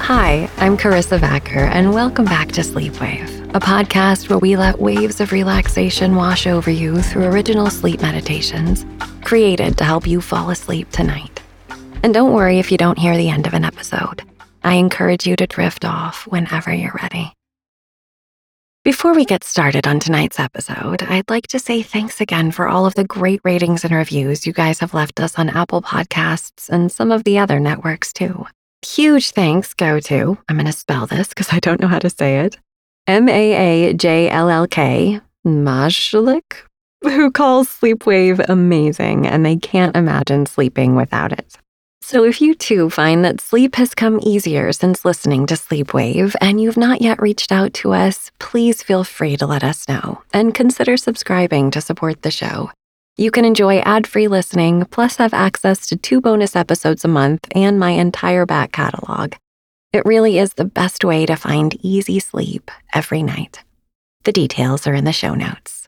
Hi, I'm Karissa Vacker, and welcome back to Sleepwave, a podcast where we let waves of relaxation wash over you through original sleep meditations created to help you fall asleep tonight. And don't worry if you don't hear the end of an episode. I encourage you to drift off whenever you're ready. Before we get started on tonight's episode, I'd like to say thanks again for all of the great ratings and reviews you guys have left us on Apple Podcasts and some of the other networks too. Huge thanks go to, I'm going to spell this because I don't know how to say it, M A A J L L K, Majlik, who calls Sleepwave amazing and they can't imagine sleeping without it. So if you too find that sleep has come easier since listening to Sleepwave and you've not yet reached out to us, please feel free to let us know and consider subscribing to support the show. You can enjoy ad free listening, plus have access to two bonus episodes a month and my entire back catalog. It really is the best way to find easy sleep every night. The details are in the show notes.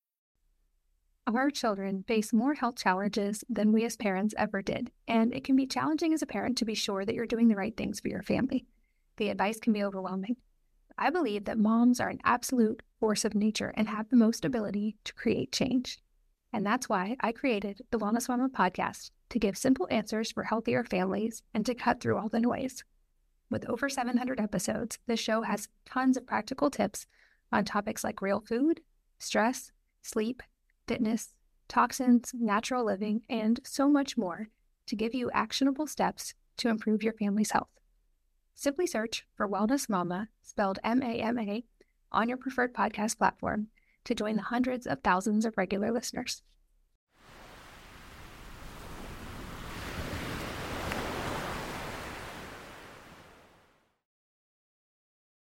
Our children face more health challenges than we as parents ever did, and it can be challenging as a parent to be sure that you're doing the right things for your family. The advice can be overwhelming. I believe that moms are an absolute force of nature and have the most ability to create change. And that's why I created the Wellness Mama podcast to give simple answers for healthier families and to cut through all the noise. With over 700 episodes, this show has tons of practical tips on topics like real food, stress, sleep, fitness, toxins, natural living, and so much more to give you actionable steps to improve your family's health. Simply search for Wellness Mama, spelled M A M A, on your preferred podcast platform to join the hundreds of thousands of regular listeners.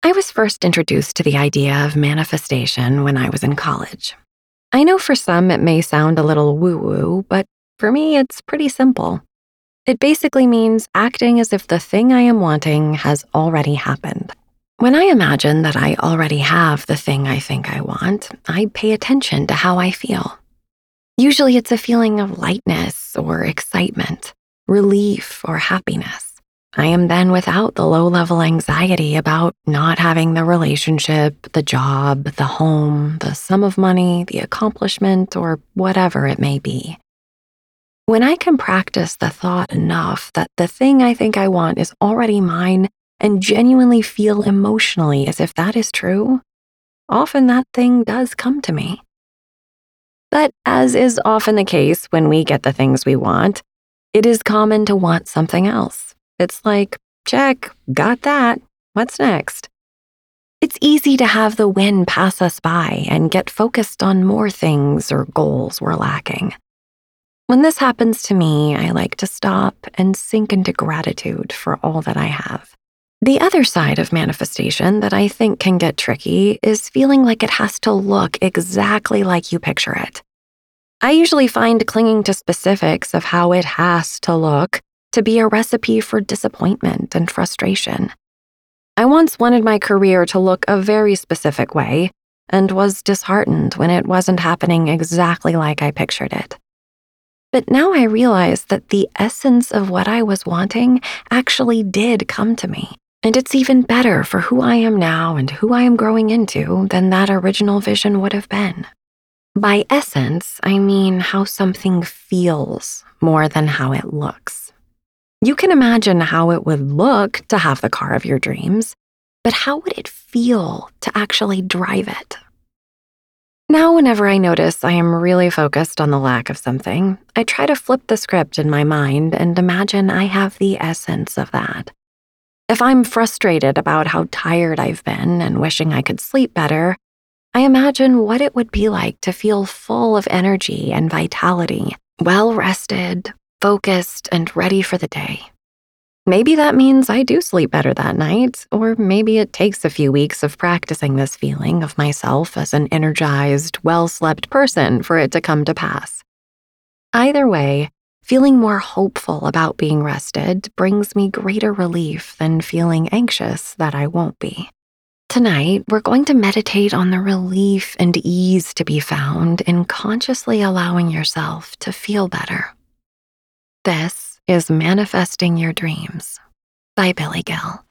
I was first introduced to the idea of manifestation when I was in college. I know for some it may sound a little woo woo, but for me it's pretty simple. It basically means acting as if the thing I am wanting has already happened. When I imagine that I already have the thing I think I want, I pay attention to how I feel. Usually it's a feeling of lightness or excitement, relief or happiness. I am then without the low level anxiety about not having the relationship, the job, the home, the sum of money, the accomplishment, or whatever it may be. When I can practice the thought enough that the thing I think I want is already mine and genuinely feel emotionally as if that is true, often that thing does come to me. But as is often the case when we get the things we want, it is common to want something else it's like, check, got that. What's next? It's easy to have the win pass us by and get focused on more things or goals we're lacking. When this happens to me, I like to stop and sink into gratitude for all that I have. The other side of manifestation that I think can get tricky is feeling like it has to look exactly like you picture it. I usually find clinging to specifics of how it has to look to be a recipe for disappointment and frustration. I once wanted my career to look a very specific way and was disheartened when it wasn't happening exactly like I pictured it. But now I realize that the essence of what I was wanting actually did come to me. And it's even better for who I am now and who I am growing into than that original vision would have been. By essence, I mean how something feels more than how it looks. You can imagine how it would look to have the car of your dreams, but how would it feel to actually drive it? Now, whenever I notice I am really focused on the lack of something, I try to flip the script in my mind and imagine I have the essence of that. If I'm frustrated about how tired I've been and wishing I could sleep better, I imagine what it would be like to feel full of energy and vitality, well rested, focused, and ready for the day. Maybe that means I do sleep better that night, or maybe it takes a few weeks of practicing this feeling of myself as an energized, well slept person for it to come to pass. Either way, Feeling more hopeful about being rested brings me greater relief than feeling anxious that I won't be. Tonight, we're going to meditate on the relief and ease to be found in consciously allowing yourself to feel better. This is Manifesting Your Dreams by Billy Gill.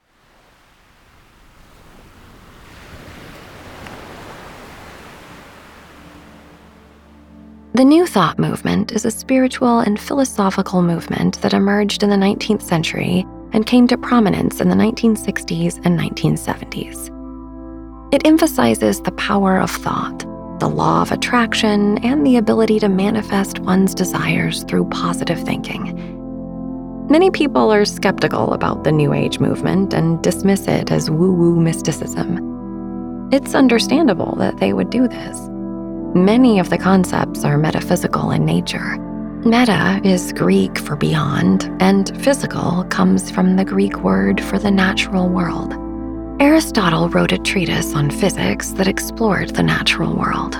The New Thought movement is a spiritual and philosophical movement that emerged in the 19th century and came to prominence in the 1960s and 1970s. It emphasizes the power of thought, the law of attraction, and the ability to manifest one's desires through positive thinking. Many people are skeptical about the New Age movement and dismiss it as woo woo mysticism. It's understandable that they would do this. Many of the concepts are metaphysical in nature. Meta is Greek for beyond, and physical comes from the Greek word for the natural world. Aristotle wrote a treatise on physics that explored the natural world.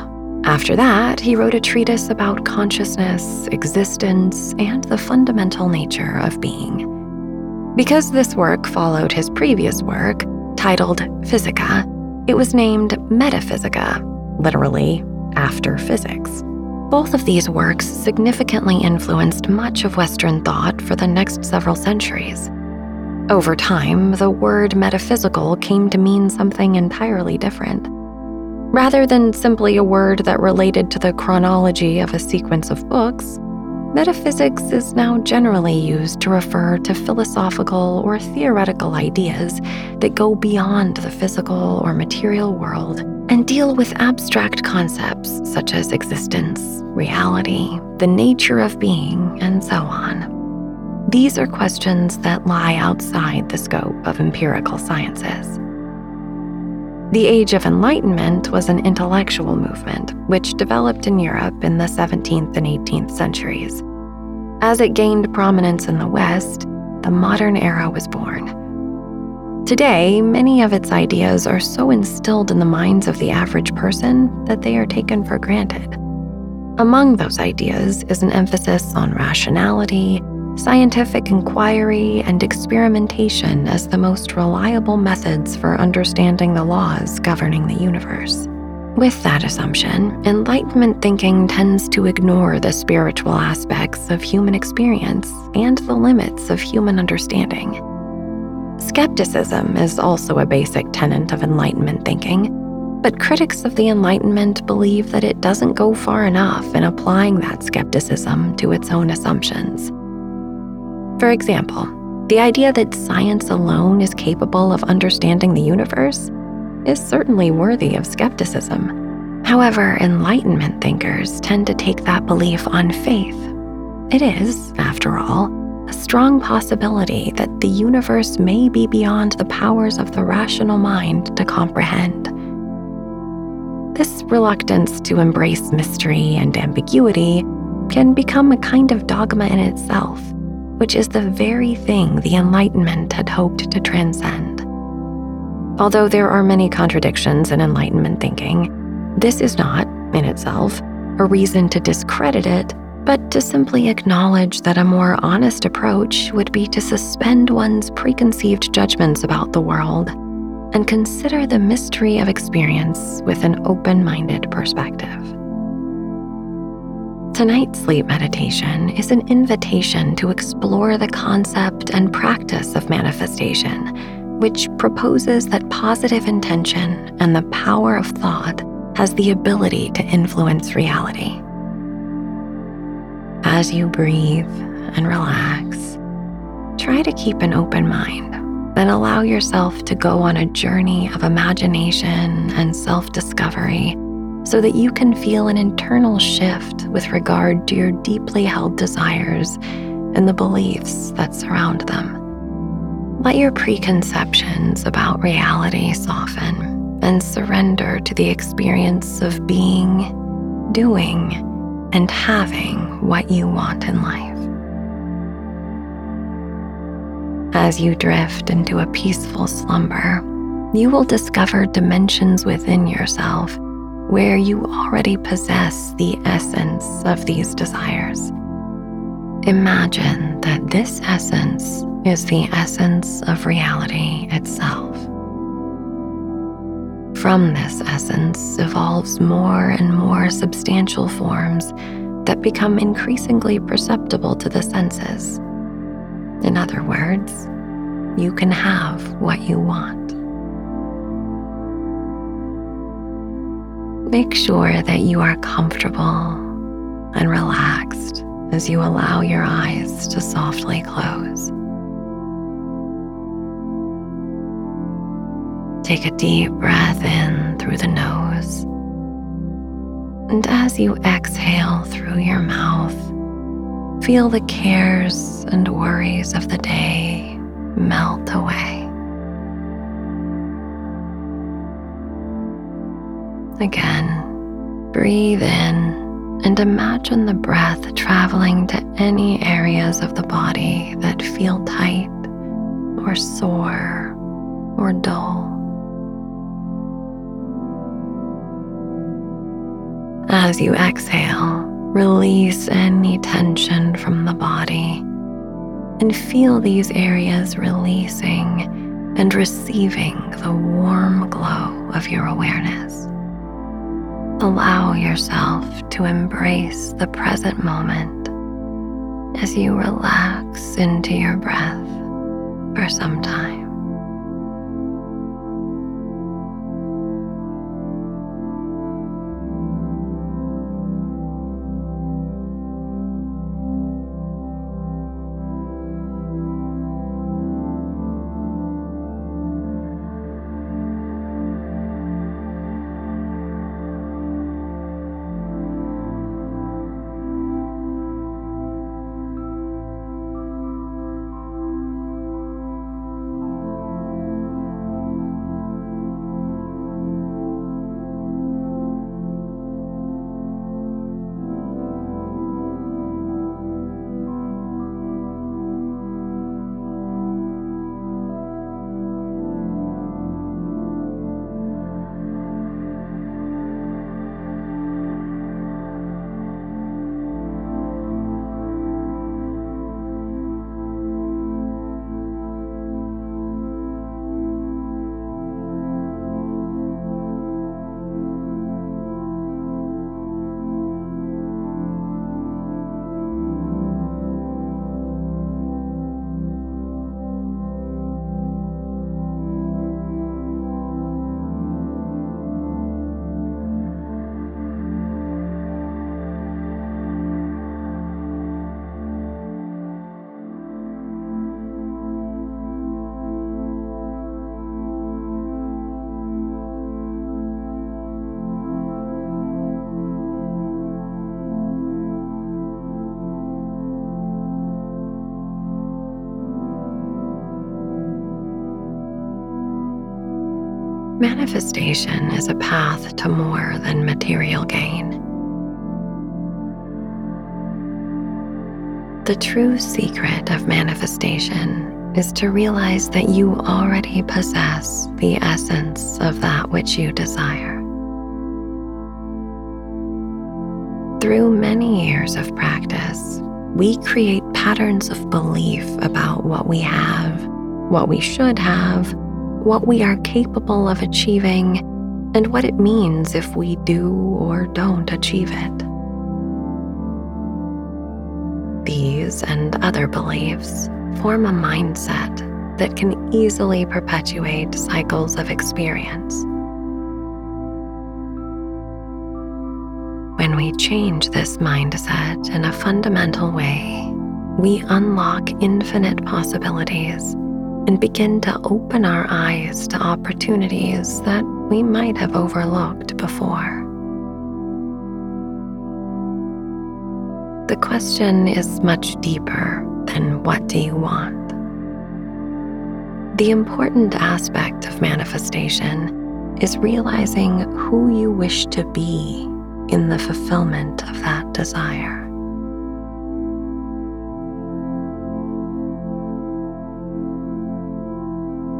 After that, he wrote a treatise about consciousness, existence, and the fundamental nature of being. Because this work followed his previous work, titled Physica, it was named Metaphysica, literally after physics. Both of these works significantly influenced much of Western thought for the next several centuries. Over time, the word metaphysical came to mean something entirely different. Rather than simply a word that related to the chronology of a sequence of books, metaphysics is now generally used to refer to philosophical or theoretical ideas that go beyond the physical or material world and deal with abstract concepts such as existence, reality, the nature of being, and so on. These are questions that lie outside the scope of empirical sciences. The Age of Enlightenment was an intellectual movement which developed in Europe in the 17th and 18th centuries. As it gained prominence in the West, the modern era was born. Today, many of its ideas are so instilled in the minds of the average person that they are taken for granted. Among those ideas is an emphasis on rationality, scientific inquiry, and experimentation as the most reliable methods for understanding the laws governing the universe. With that assumption, Enlightenment thinking tends to ignore the spiritual aspects of human experience and the limits of human understanding. Skepticism is also a basic tenet of Enlightenment thinking, but critics of the Enlightenment believe that it doesn't go far enough in applying that skepticism to its own assumptions. For example, the idea that science alone is capable of understanding the universe is certainly worthy of skepticism. However, Enlightenment thinkers tend to take that belief on faith. It is, after all, a strong possibility that the universe may be beyond the powers of the rational mind to comprehend. This reluctance to embrace mystery and ambiguity can become a kind of dogma in itself, which is the very thing the Enlightenment had hoped to transcend. Although there are many contradictions in Enlightenment thinking, this is not, in itself, a reason to discredit it, but to simply acknowledge that a more honest approach would be to suspend one's preconceived judgments about the world and consider the mystery of experience with an open minded perspective. Tonight's sleep meditation is an invitation to explore the concept and practice of manifestation, which proposes that positive intention and the power of thought has the ability to influence reality. As you breathe and relax, try to keep an open mind and allow yourself to go on a journey of imagination and self discovery so that you can feel an internal shift with regard to your deeply held desires and the beliefs that surround them. Let your preconceptions about reality soften and surrender to the experience of being, doing, and having what you want in life. As you drift into a peaceful slumber, you will discover dimensions within yourself where you already possess the essence of these desires. Imagine that this essence is the essence of reality itself. From this essence evolves more and more substantial forms that become increasingly perceptible to the senses. In other words, you can have what you want. Make sure that you are comfortable and relaxed as you allow your eyes to softly close. Take a deep breath in through the nose. And as you exhale through your mouth, Feel the cares and worries of the day melt away. Again, breathe in and imagine the breath traveling to any areas of the body that feel tight or sore or dull. As you exhale, Release any tension from the body and feel these areas releasing and receiving the warm glow of your awareness. Allow yourself to embrace the present moment as you relax into your breath for some time. Manifestation is a path to more than material gain. The true secret of manifestation is to realize that you already possess the essence of that which you desire. Through many years of practice, we create patterns of belief about what we have, what we should have, what we are capable of achieving, and what it means if we do or don't achieve it. These and other beliefs form a mindset that can easily perpetuate cycles of experience. When we change this mindset in a fundamental way, we unlock infinite possibilities and begin to open our eyes to opportunities that we might have overlooked before. The question is much deeper than what do you want? The important aspect of manifestation is realizing who you wish to be in the fulfillment of that desire.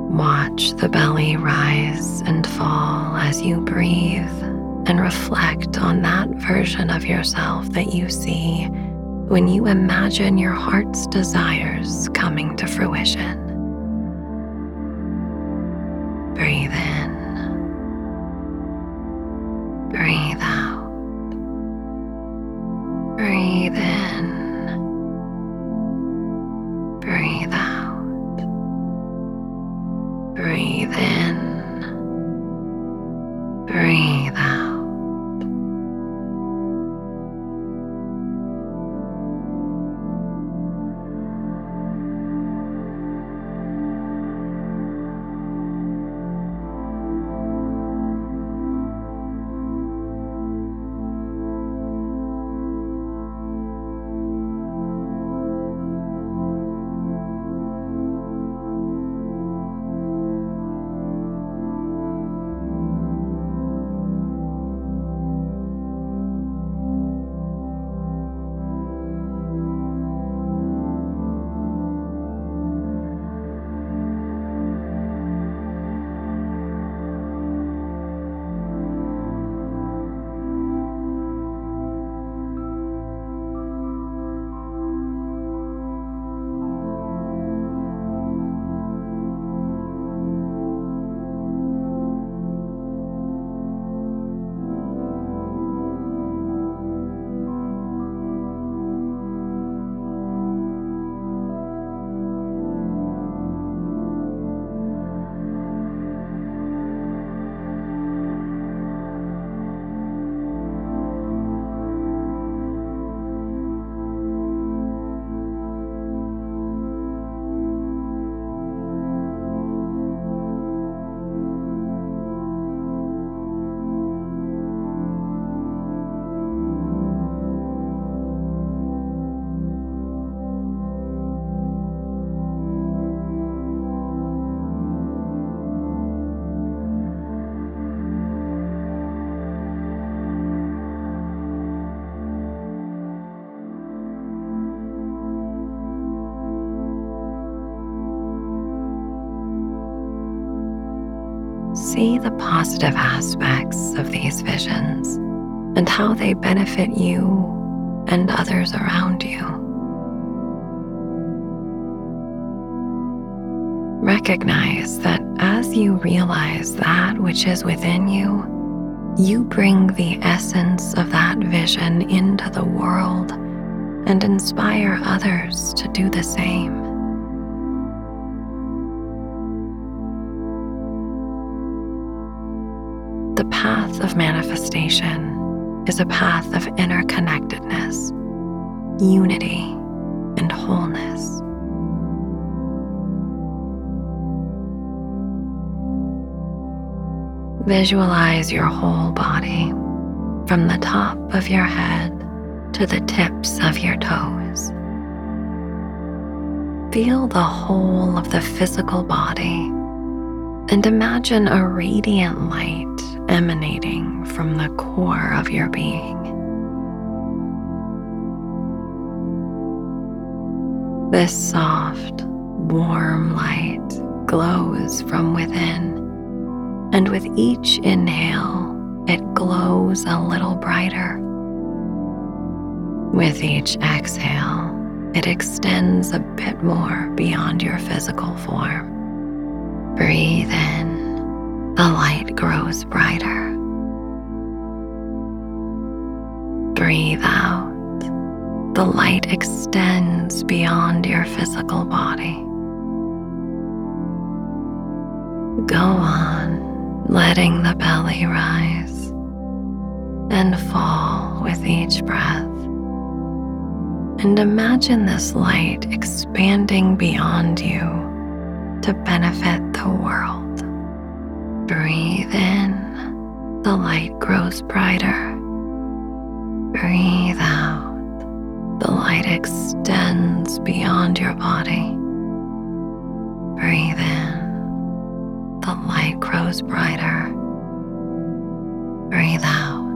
Watch the belly rise and fall as you breathe and reflect on that version of yourself that you see when you imagine your heart's desires coming to fruition. Breathe in. Breathe out. Breathe in. See the positive aspects of these visions and how they benefit you and others around you. Recognize that as you realize that which is within you, you bring the essence of that vision into the world and inspire others to do the same. Path of manifestation is a path of interconnectedness, unity, and wholeness. Visualize your whole body from the top of your head to the tips of your toes. Feel the whole of the physical body and imagine a radiant light emanating from the core of your being. This soft, warm light glows from within, and with each inhale, it glows a little brighter. With each exhale, it extends a bit more beyond your physical form. Breathe in, the light grows brighter. Breathe out, the light extends beyond your physical body. Go on, letting the belly rise and fall with each breath and imagine this light expanding beyond you to benefit the world. Breathe in, the light grows brighter. Breathe out, the light extends beyond your body. Breathe in, the light grows brighter. Breathe out,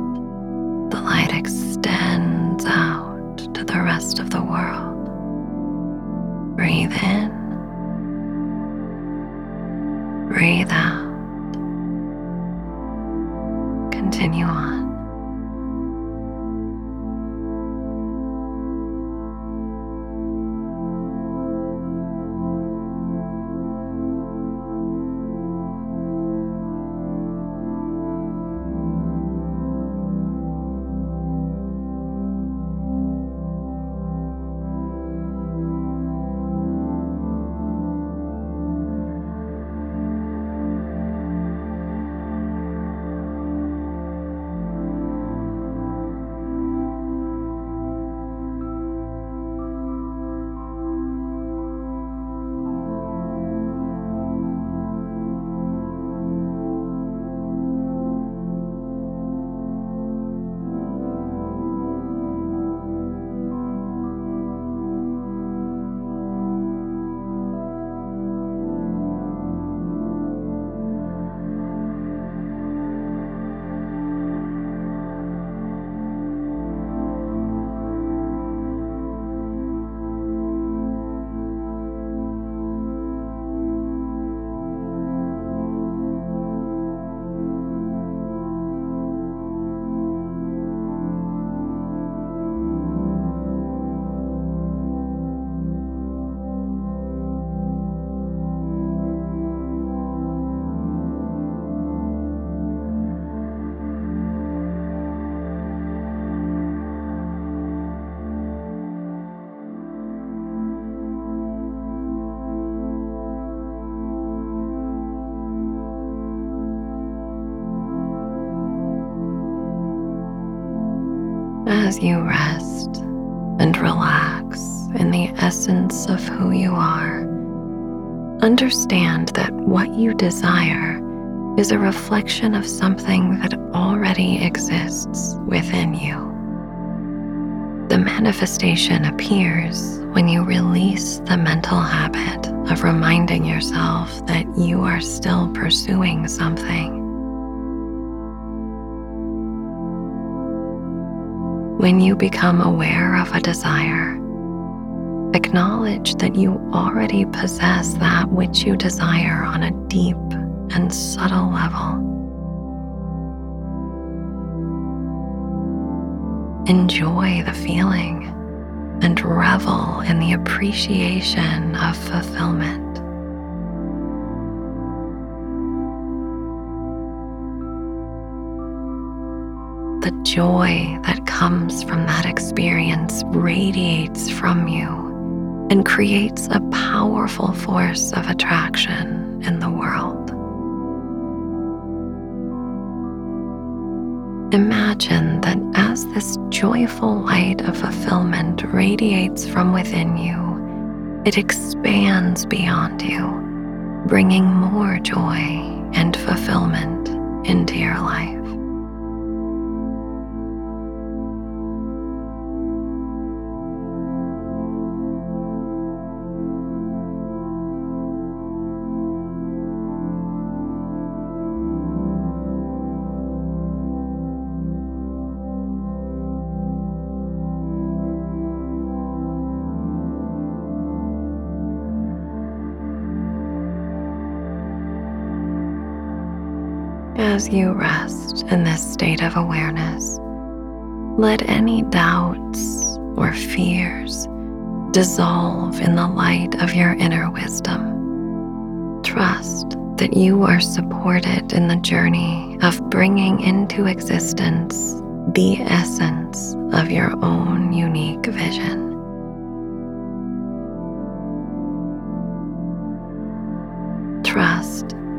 as you rest and relax in the essence of who you are, understand that what you desire is a reflection of something that already exists within you. The manifestation appears when you release the mental habit of reminding yourself that you are still pursuing something. When you become aware of a desire, acknowledge that you already possess that which you desire on a deep and subtle level. Enjoy the feeling and revel in the appreciation of fulfillment. The joy that comes from that experience radiates from you and creates a powerful force of attraction in the world. Imagine that as this joyful light of fulfillment radiates from within you, it expands beyond you, bringing more joy and fulfillment into your life. As you rest in this state of awareness, let any doubts or fears dissolve in the light of your inner wisdom. Trust that you are supported in the journey of bringing into existence the essence of your own unique vision.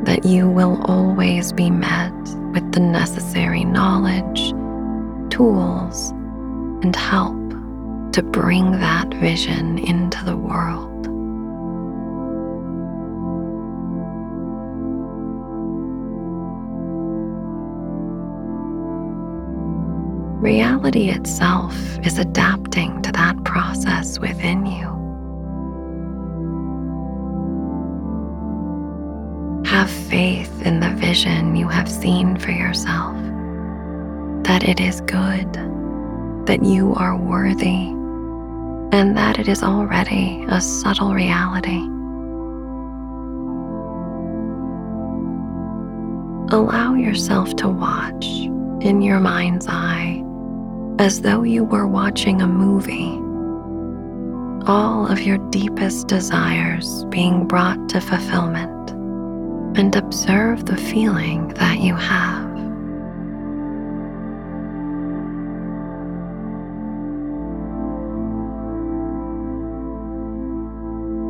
That you will always be met with the necessary knowledge, tools, and help to bring that vision into the world. Reality itself is adapting to that process within you. Have faith in the vision you have seen for yourself, that it is good, that you are worthy, and that it is already a subtle reality. Allow yourself to watch in your mind's eye as though you were watching a movie. All of your deepest desires being brought to fulfillment, and observe the feeling that you have.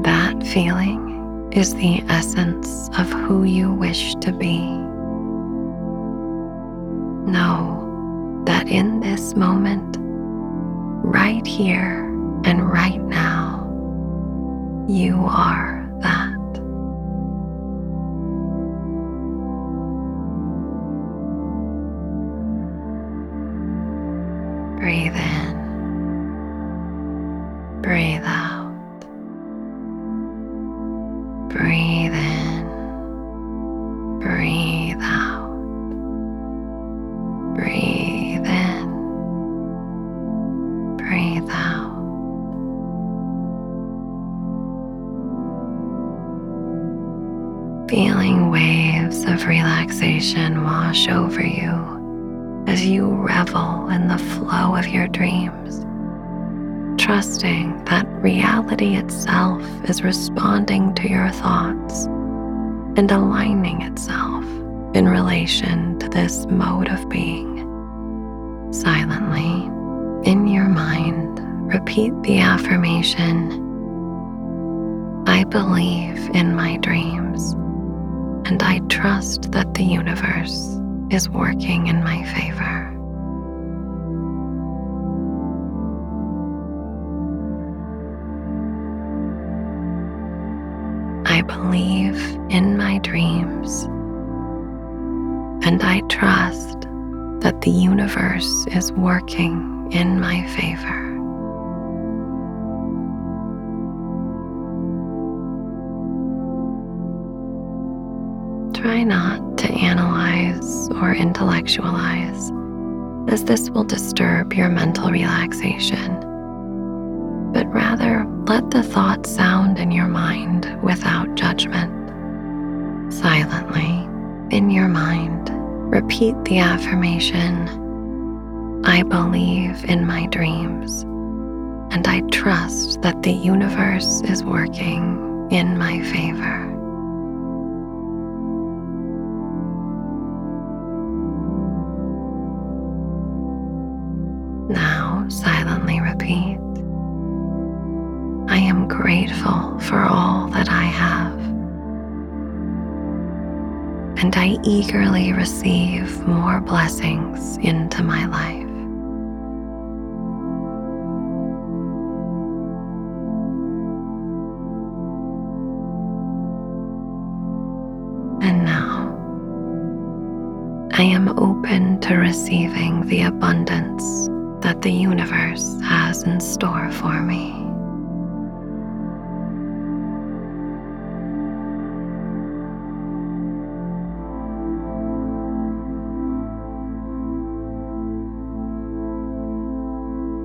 That feeling is the essence of who you wish to be. Know that in this moment, right here and right now, you are is responding to your thoughts and aligning itself in relation to this mode of being. Silently, in your mind, repeat the affirmation I believe in my dreams, and I trust that the universe is working in my favor. Believe in my dreams, and I trust that the universe is working in my favor. Try not to analyze or intellectualize, as this will disturb your mental relaxation, but rather let the thought sound in your mind without judgment. Silently, in your mind, repeat the affirmation I believe in my dreams, and I trust that the universe is working in my favor. Eagerly receive more blessings into my life. And now I am open to receiving the abundance that the universe has in store for me.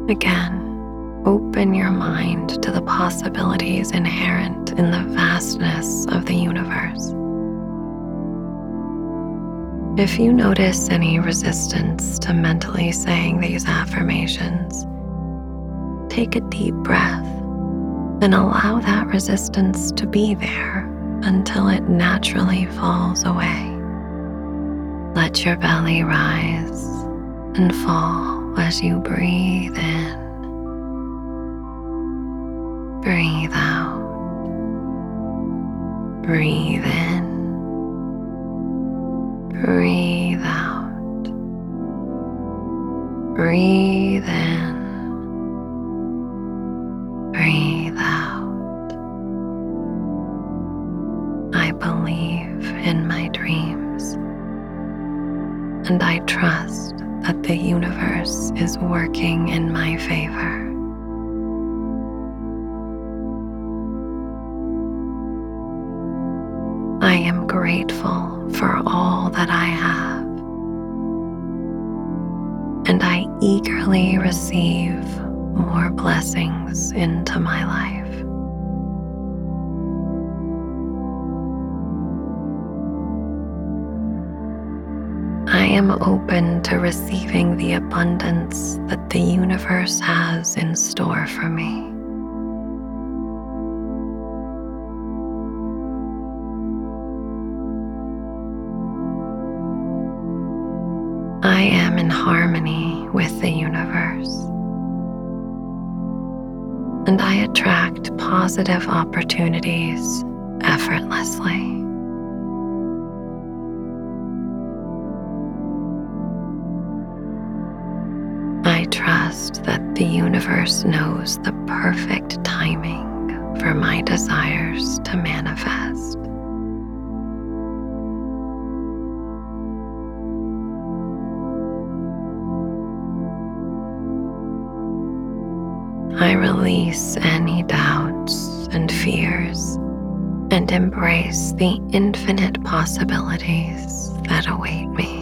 Again, open your mind to the possibilities inherent in the vastness of the universe. If you notice any resistance to mentally saying these affirmations, take a deep breath and allow that resistance to be there until it naturally falls away. Let your belly rise and fall as you breathe in. Breathe out. Breathe in. Breathe out. Breathe in. Breathe out. I believe in my dreams, and I trust that the universe is working in my favor. I am grateful for all that I have, and I eagerly receive more blessings into my life. Am open to receiving the abundance that the universe has in store for me. I am in harmony with the universe. And I attract positive opportunities effortlessly. Trust that the universe knows the perfect timing for my desires to manifest. I release any doubts and fears and embrace the infinite possibilities that await me.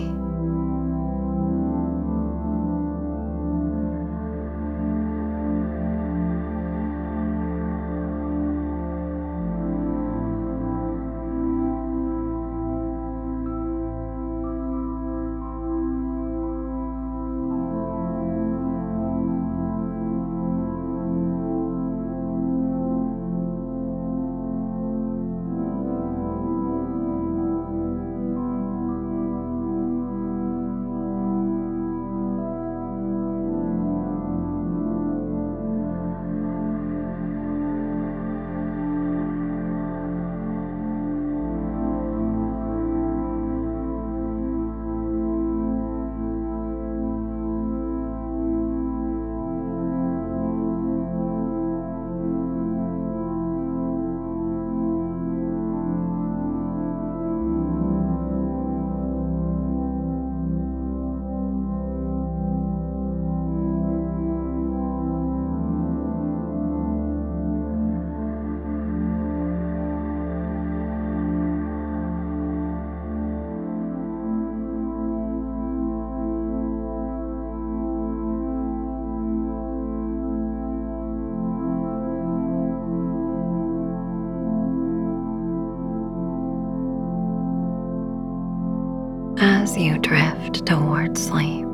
As you drift toward sleep,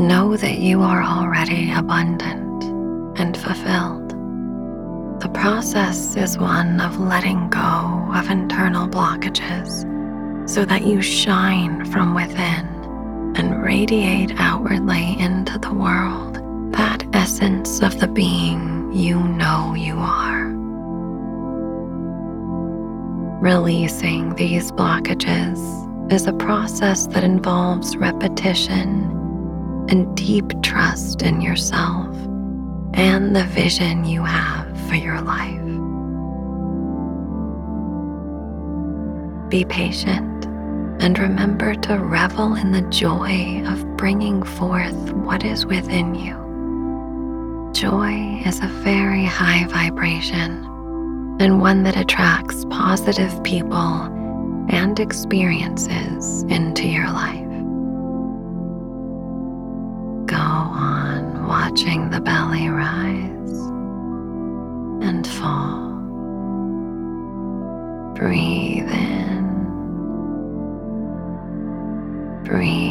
know that you are already abundant and fulfilled. The process is one of letting go of internal blockages so that you shine from within and radiate outwardly into the world that essence of the being you know you are. Releasing these blockages is a process that involves repetition and deep trust in yourself and the vision you have for your life. Be patient and remember to revel in the joy of bringing forth what is within you. Joy is a very high vibration and one that attracts positive people and experiences into your life. Go on watching the belly rise and fall. Breathe in. Breathe